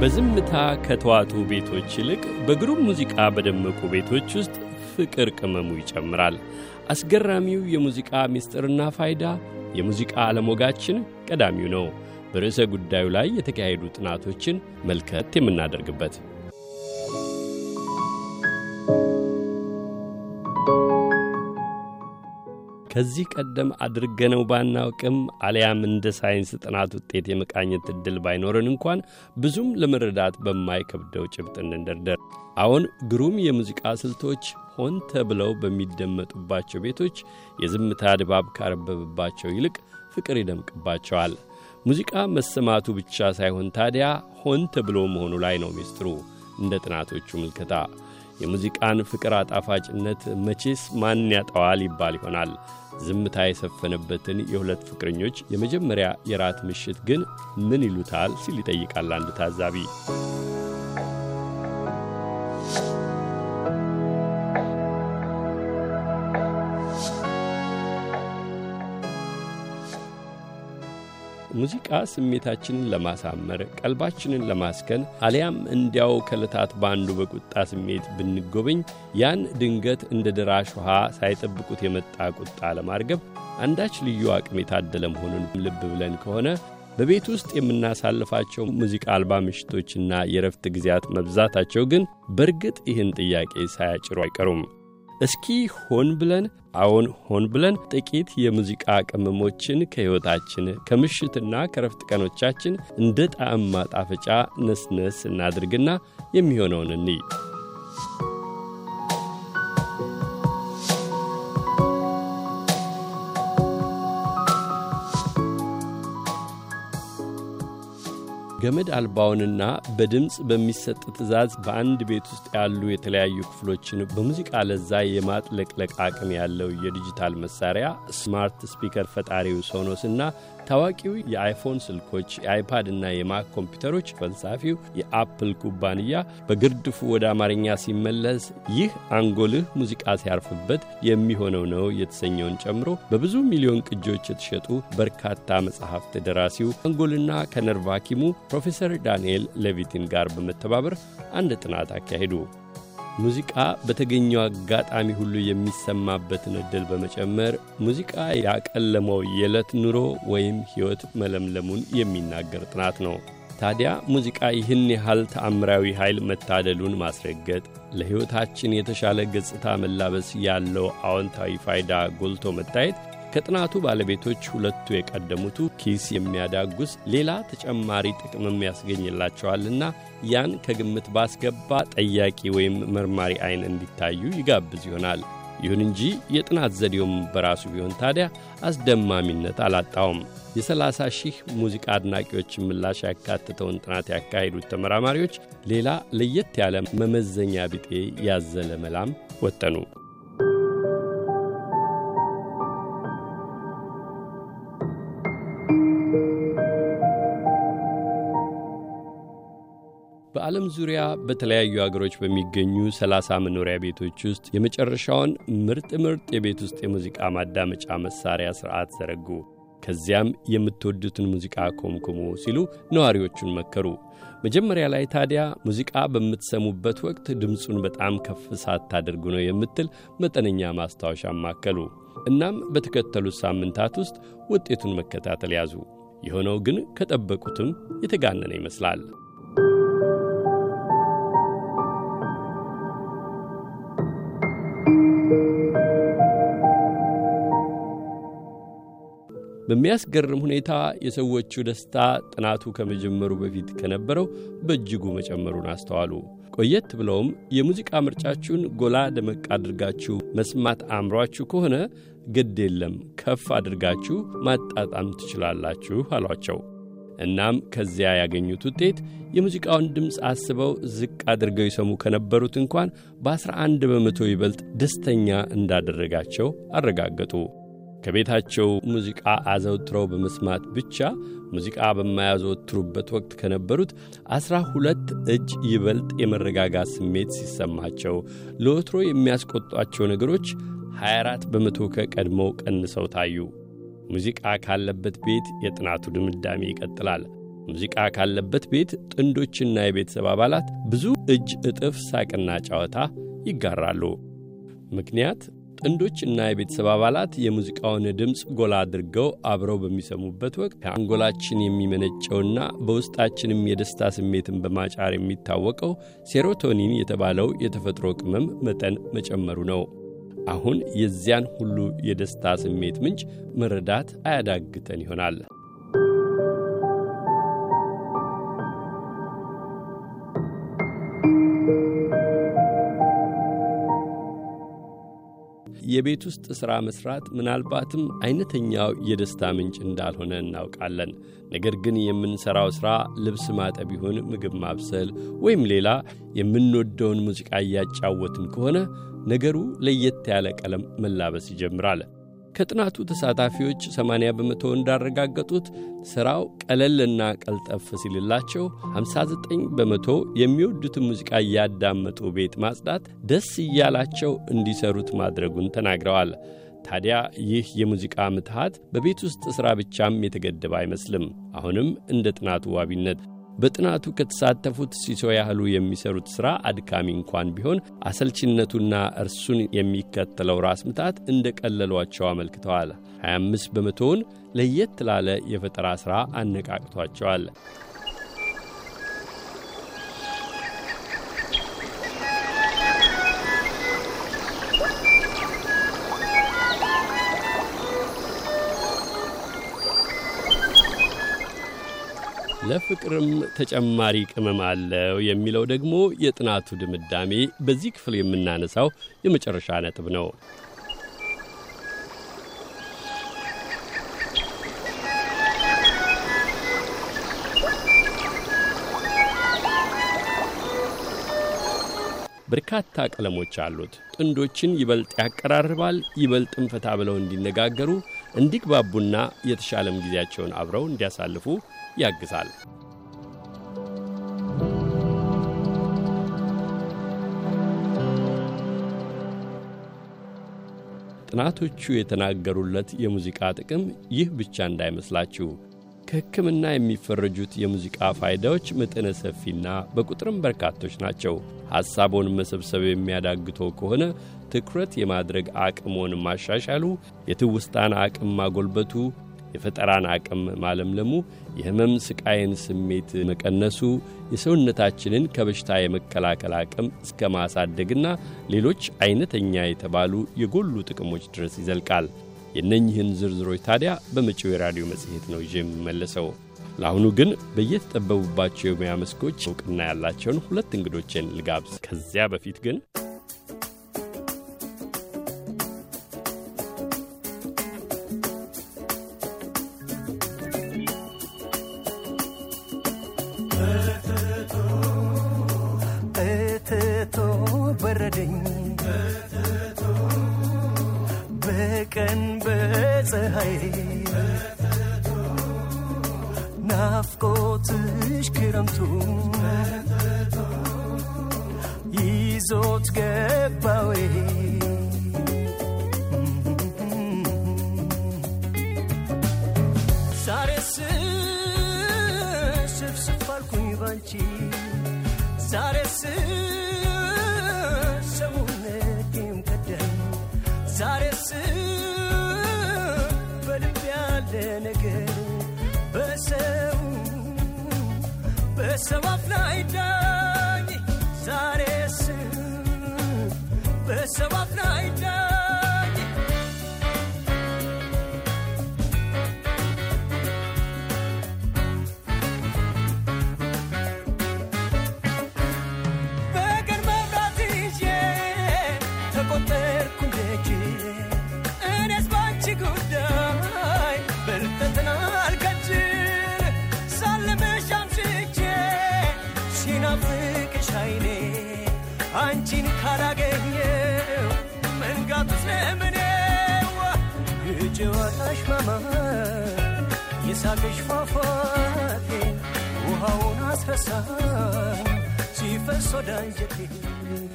በዝምታ ከተዋጡ ቤቶች ይልቅ በግሩም ሙዚቃ በደመቁ ቤቶች ውስጥ ፍቅር ቅመሙ ይጨምራል። አስገራሚው የሙዚቃ ምስጢርና ፋይዳ የሙዚቃ ዓለም ወጋችን ቀዳሚው ነው። በርዕሰ ጉዳዩ ላይ የተካሄዱ ጥናቶችን መልከት የምናደርግበት ከዚህ ቀደም አድርገነው ባናውቅም አሊያም እንደ ሳይንስ ጥናት ውጤት የመቃኘት ዕድል ባይኖረን እንኳን ብዙም ለመረዳት በማይከብደው ጭብጥ እንደርደር። አሁን ግሩም የሙዚቃ ስልቶች ሆን ተብለው በሚደመጡባቸው ቤቶች የዝምታ ድባብ ካረበብባቸው ይልቅ ፍቅር ይደምቅባቸዋል። ሙዚቃ መሰማቱ ብቻ ሳይሆን ታዲያ ሆን ተብሎ መሆኑ ላይ ነው ሚስጥሩ። እንደ ጥናቶቹ ምልከታ የሙዚቃን ፍቅር አጣፋጭነት መቼስ ማን ያጣዋል ይባል ይሆናል። ዝምታ የሰፈነበትን የሁለት ፍቅረኞች የመጀመሪያ የራት ምሽት ግን ምን ይሉታል ሲል ይጠይቃል አንድ ታዛቢ። ሙዚቃ ስሜታችንን ለማሳመር ቀልባችንን ለማስከን አሊያም እንዲያው ከዕለታት በአንዱ በቁጣ ስሜት ብንጎበኝ ያን ድንገት እንደ ደራሽ ውሃ ሳይጠብቁት የመጣ ቁጣ ለማርገብ አንዳች ልዩ አቅም የታደለ መሆኑን ልብ ብለን ከሆነ በቤት ውስጥ የምናሳልፋቸው ሙዚቃ አልባ ምሽቶችና የረፍት ጊዜያት መብዛታቸው ግን በእርግጥ ይህን ጥያቄ ሳያጭሩ አይቀሩም። እስኪ ሆን ብለን አዎን ሆን ብለን ጥቂት የሙዚቃ ቅመሞችን ከሕይወታችን ከምሽትና ከረፍት ቀኖቻችን እንደ ጣዕም ማጣፈጫ ነስነስ እናድርግና የሚሆነውን እንይ። ገመድ አልባውንና በድምፅ በሚሰጥ ትዕዛዝ በአንድ ቤት ውስጥ ያሉ የተለያዩ ክፍሎችን በሙዚቃ ለዛ የማጥለቅለቅ አቅም ያለው የዲጂታል መሳሪያ smart speaker ፈጣሪው ሶኖስና ታዋቂው የአይፎን ስልኮች የአይፓድ እና የማክ ኮምፒውተሮች ፈልሳፊው የአፕል ኩባንያ በግርድፉ ወደ አማርኛ ሲመለስ ይህ አንጎልህ ሙዚቃ ሲያርፍበት የሚሆነው ነው የተሰኘውን ጨምሮ በብዙ ሚሊዮን ቅጂዎች የተሸጡ በርካታ መጽሐፍት ደራሲው የአንጎልና የነርቭ ሐኪሙ ፕሮፌሰር ዳንኤል ሌቪቲን ጋር በመተባበር አንድ ጥናት አካሄዱ። ሙዚቃ በተገኘው አጋጣሚ ሁሉ የሚሰማበትን ዕድል በመጨመር ሙዚቃ ያቀለመው የዕለት ኑሮ ወይም ሕይወት መለምለሙን የሚናገር ጥናት ነው። ታዲያ ሙዚቃ ይህን ያህል ተአምራዊ ኃይል መታደሉን ማስረገጥ፣ ለሕይወታችን የተሻለ ገጽታ መላበስ ያለው አዎንታዊ ፋይዳ ጎልቶ መታየት ከጥናቱ ባለቤቶች ሁለቱ የቀደሙቱ ኪስ የሚያዳጉስ ሌላ ተጨማሪ ጥቅምም ያስገኝላቸዋልና ያን ከግምት ባስገባ ጠያቂ ወይም መርማሪ ዐይን እንዲታዩ ይጋብዝ ይሆናል። ይሁን እንጂ የጥናት ዘዴውም በራሱ ቢሆን ታዲያ አስደማሚነት አላጣውም። የሰላሳ ሺህ ሙዚቃ አድናቂዎችን ምላሽ ያካትተውን ጥናት ያካሄዱት ተመራማሪዎች ሌላ ለየት ያለ መመዘኛ ቢጤ ያዘለ መላም ወጠኑ። በዓለም ዙሪያ በተለያዩ አገሮች በሚገኙ ሰላሳ መኖሪያ ቤቶች ውስጥ የመጨረሻውን ምርጥ ምርጥ የቤት ውስጥ የሙዚቃ ማዳመጫ መሣሪያ ሥርዓት ዘረጉ። ከዚያም የምትወዱትን ሙዚቃ ኮምኩሙ ሲሉ ነዋሪዎቹን መከሩ። መጀመሪያ ላይ ታዲያ ሙዚቃ በምትሰሙበት ወቅት ድምፁን በጣም ከፍ ሳታደርጉ ነው የምትል መጠነኛ ማስታወሻ ማከሉ። እናም በተከተሉት ሳምንታት ውስጥ ውጤቱን መከታተል ያዙ። የሆነው ግን ከጠበቁትም የተጋነነ ይመስላል። በሚያስገርም ሁኔታ የሰዎቹ ደስታ ጥናቱ ከመጀመሩ በፊት ከነበረው በእጅጉ መጨመሩን አስተዋሉ። ቆየት ብለውም የሙዚቃ ምርጫችሁን ጎላ ደመቅ አድርጋችሁ መስማት አምሯችሁ ከሆነ ግድ የለም ከፍ አድርጋችሁ ማጣጣም ትችላላችሁ አሏቸው። እናም ከዚያ ያገኙት ውጤት የሙዚቃውን ድምፅ አስበው ዝቅ አድርገው ይሰሙ ከነበሩት እንኳን በ11 በመቶ ይበልጥ ደስተኛ እንዳደረጋቸው አረጋገጡ። ከቤታቸው ሙዚቃ አዘውትረው በመስማት ብቻ ሙዚቃ በማያዘወትሩበት ወቅት ከነበሩት አስራ ሁለት እጅ ይበልጥ የመረጋጋት ስሜት ሲሰማቸው ለወትሮ የሚያስቆጧቸው ነገሮች 24 በመቶ ከቀድሞው ቀንሰው ታዩ። ሙዚቃ ካለበት ቤት የጥናቱ ድምዳሜ ይቀጥላል። ሙዚቃ ካለበት ቤት ጥንዶችና የቤተሰብ አባላት ብዙ እጅ እጥፍ ሳቅና ጨዋታ ይጋራሉ። ምክንያት ጥንዶችና የቤተሰብ አባላት የሙዚቃውን ድምፅ ጎላ አድርገው አብረው በሚሰሙበት ወቅት ከአንጎላችን የሚመነጨውና በውስጣችንም የደስታ ስሜትን በማጫር የሚታወቀው ሴሮቶኒን የተባለው የተፈጥሮ ቅመም መጠን መጨመሩ ነው። አሁን የዚያን ሁሉ የደስታ ስሜት ምንጭ መረዳት አያዳግተን ይሆናል። የቤት ውስጥ ሥራ መሥራት ምናልባትም አይነተኛው የደስታ ምንጭ እንዳልሆነ እናውቃለን። ነገር ግን የምንሠራው ሥራ ልብስ ማጠብ ይሁን ምግብ ማብሰል ወይም ሌላ የምንወደውን ሙዚቃ እያጫወትን ከሆነ ነገሩ ለየት ያለ ቀለም መላበስ ይጀምራል። ከጥናቱ ተሳታፊዎች 80 በመቶ እንዳረጋገጡት ሥራው ቀለልና ቀልጠፍ ሲልላቸው 59 በመቶ የሚወዱትን ሙዚቃ እያዳመጡ ቤት ማጽዳት ደስ እያላቸው እንዲሰሩት ማድረጉን ተናግረዋል። ታዲያ ይህ የሙዚቃ ምትሃት በቤት ውስጥ ሥራ ብቻም የተገደበ አይመስልም። አሁንም እንደ ጥናቱ ዋቢነት በጥናቱ ከተሳተፉት ሲሶ ያህሉ የሚሰሩት ሥራ አድካሚ እንኳን ቢሆን አሰልችነቱና እርሱን የሚከተለው ራስ ምታት እንደ ቀለሏቸው አመልክተዋል። 25 በመቶውን ለየት ላለ የፈጠራ ሥራ አነቃቅቷቸዋል። ለፍቅርም ተጨማሪ ቅመም አለው የሚለው ደግሞ የጥናቱ ድምዳሜ በዚህ ክፍል የምናነሳው የመጨረሻ ነጥብ ነው። በርካታ ቀለሞች አሉት። ጥንዶችን ይበልጥ ያቀራርባል፣ ይበልጥም ፈታ ብለው እንዲነጋገሩ፣ እንዲግባቡና የተሻለም ጊዜያቸውን አብረው እንዲያሳልፉ ያግዛል። ጥናቶቹ የተናገሩለት የሙዚቃ ጥቅም ይህ ብቻ እንዳይመስላችሁ። ከሕክምና የሚፈረጁት የሙዚቃ ፋይዳዎች መጠነ ሰፊና በቁጥርም በርካቶች ናቸው። ሐሳቦን መሰብሰብ የሚያዳግተው ከሆነ ትኩረት የማድረግ አቅሞን ማሻሻሉ፣ የትውስታን አቅም ማጎልበቱ፣ የፈጠራን አቅም ማለምለሙ፣ የሕመም ስቃይን ስሜት መቀነሱ፣ የሰውነታችንን ከበሽታ የመከላከል አቅም እስከ ማሳደግና ሌሎች አይነተኛ የተባሉ የጎሉ ጥቅሞች ድረስ ይዘልቃል። የእነኝህን ዝርዝሮች ታዲያ በመጪው የራዲዮ መጽሔት ነው ይዤ የምመለሰው። ለአሁኑ ግን በየተጠበቡባቸው የሙያ መስኮች እውቅና ያላቸውን ሁለት እንግዶችን ልጋብዝ። ከዚያ በፊት ግን በረደኝ በቀን በፀሐይ ናፍቆትሽ ክረምቱ ይዞት ገባዌ በሰው አፍ ላይ ዳኝ ዛሬስ በሰው አፍ ላይ ዳኝ ሲናፍቅሽ አይኔ አንቺን ካላገኘው መንጋቱ ስለምኔው የጨዋታሽ ማማር የሳቅሽ ፏፏቴ ውሃውን አስረሳኝ ሲፈስ ወደ